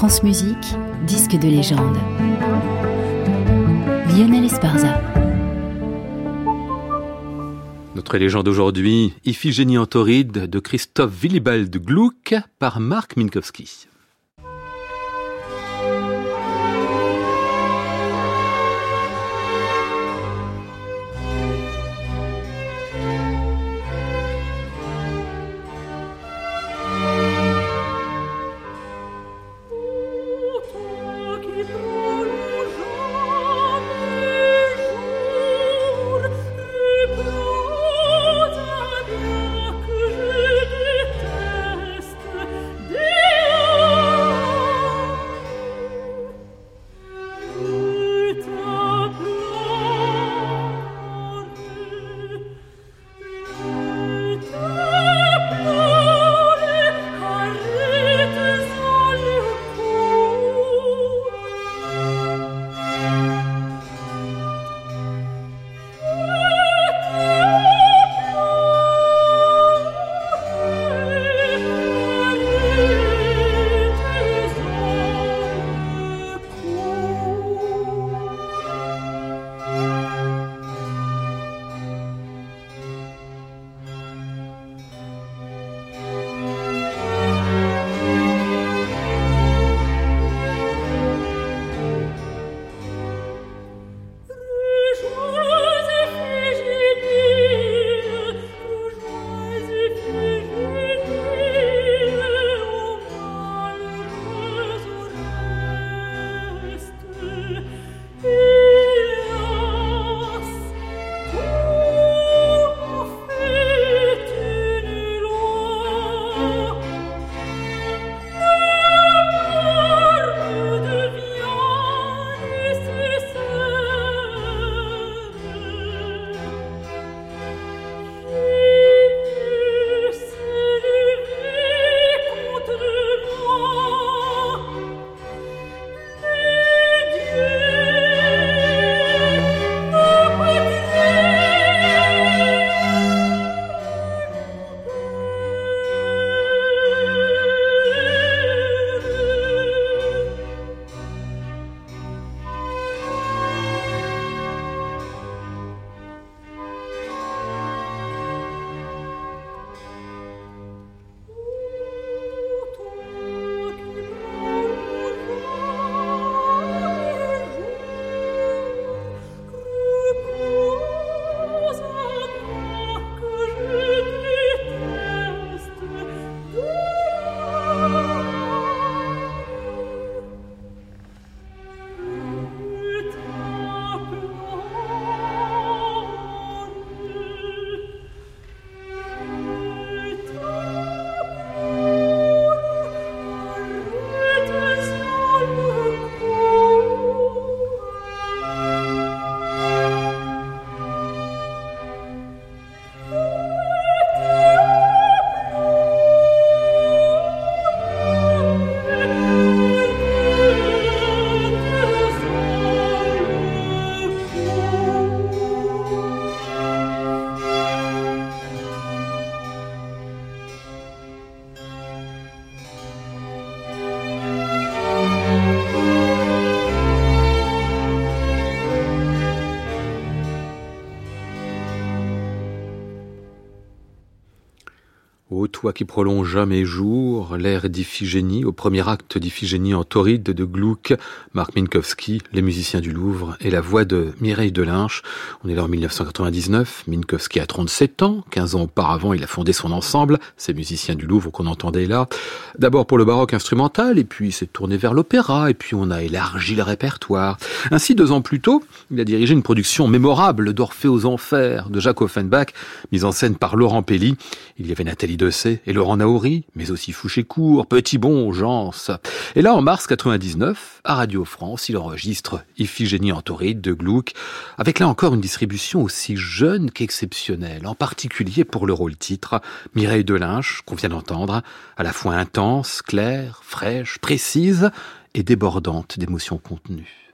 France Musique, disque de légende. Lionel Esparza. Notre légende aujourd'hui, Iphigénie en tauride de Christophe Willibald Gluck par Marc Minkowski. Toi qui prolongea mes jours, l'air d'Iphigénie, au premier acte d'Iphigénie en tauride de Gluck, Marc Minkowski, les musiciens du Louvre, et la voix de Mireille Delinche. On est là en 1999, Minkowski a 37 ans, 15 ans auparavant il a fondé son ensemble, ces musiciens du Louvre qu'on entendait là, d'abord pour le baroque instrumental, et puis s'est tourné vers l'opéra, et puis on a élargi le répertoire. Ainsi, deux ans plus tôt, il a dirigé une production mémorable d'Orphée aux Enfers de Jacques Offenbach, mise en scène par Laurent Pelly. Il y avait Nathalie Dessay, et Laurent Naouri, mais aussi Fouché-Court, Petit Bon, Jans. Et là, en mars 99, à Radio France, il enregistre Iphigénie en de Gluck, avec là encore une distribution aussi jeune qu'exceptionnelle, en particulier pour le rôle titre, Mireille Delinche, qu'on vient d'entendre, à la fois intense, claire, fraîche, précise et débordante d'émotions contenues.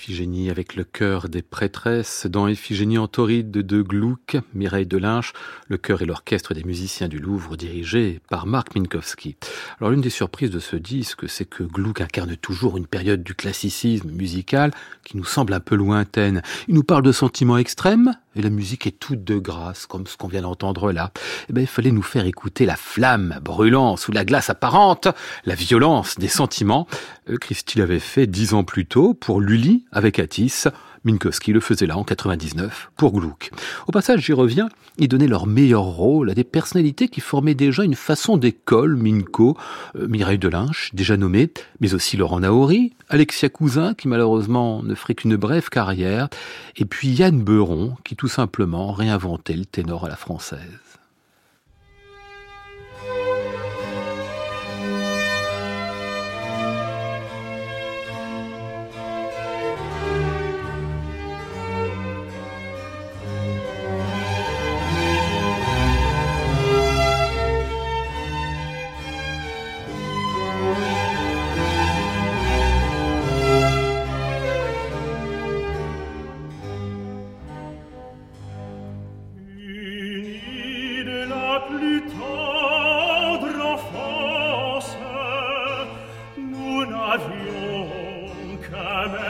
Iphigénie avec le cœur des prêtresses, dans Iphigénie en tauride de Gluck, Mireille Delinche, le chœur et l'orchestre des musiciens du Louvre dirigé par Marc Minkowski. Alors l'une des surprises de ce disque, c'est que Gluck incarne toujours une période du classicisme musical qui nous semble un peu lointaine. Il nous parle de sentiments extrêmes, et la musique est toute de grâce, comme ce qu'on vient d'entendre là. Eh ben, il fallait nous faire écouter la flamme brûlant sous la glace apparente, la violence des sentiments. Euh, Christy l'avait fait dix ans plus tôt pour Lully avec Atis. Minkowski le faisait là en 99 pour Gluck. Au passage, j'y reviens, ils donnaient leur meilleur rôle à des personnalités qui formaient déjà une façon d'école, Minko, euh, Mireille Delinche, déjà nommée, mais aussi Laurent Naori, Alexia Cousin, qui malheureusement ne ferait qu'une brève carrière, et puis Yann Beuron, qui tout simplement réinventait le ténor à la française. Amen.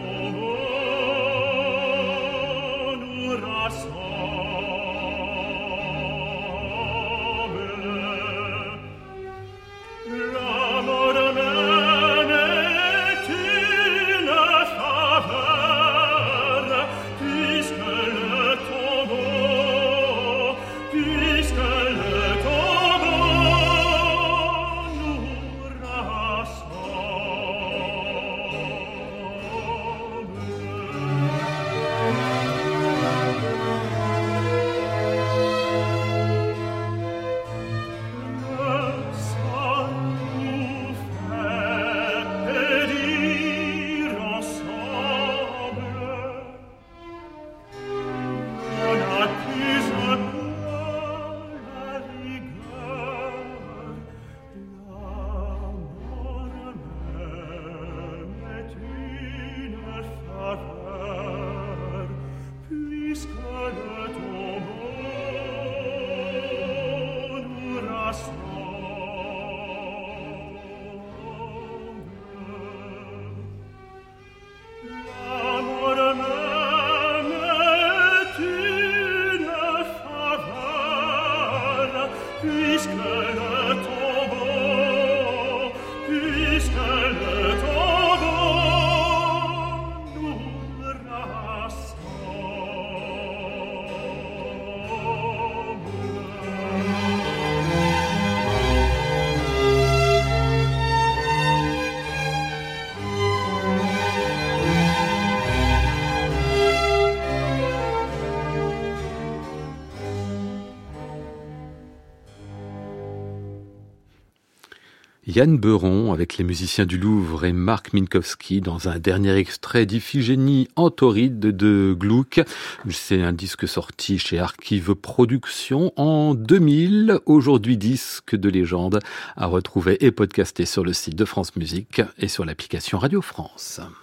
Yann Beuron avec les musiciens du Louvre et Marc Minkowski dans un dernier extrait d'Iphigénie en tauride de Gluck. C'est un disque sorti chez Archive Productions en 2000. Aujourd'hui disque de légende à retrouver et podcaster sur le site de France Musique et sur l'application Radio France.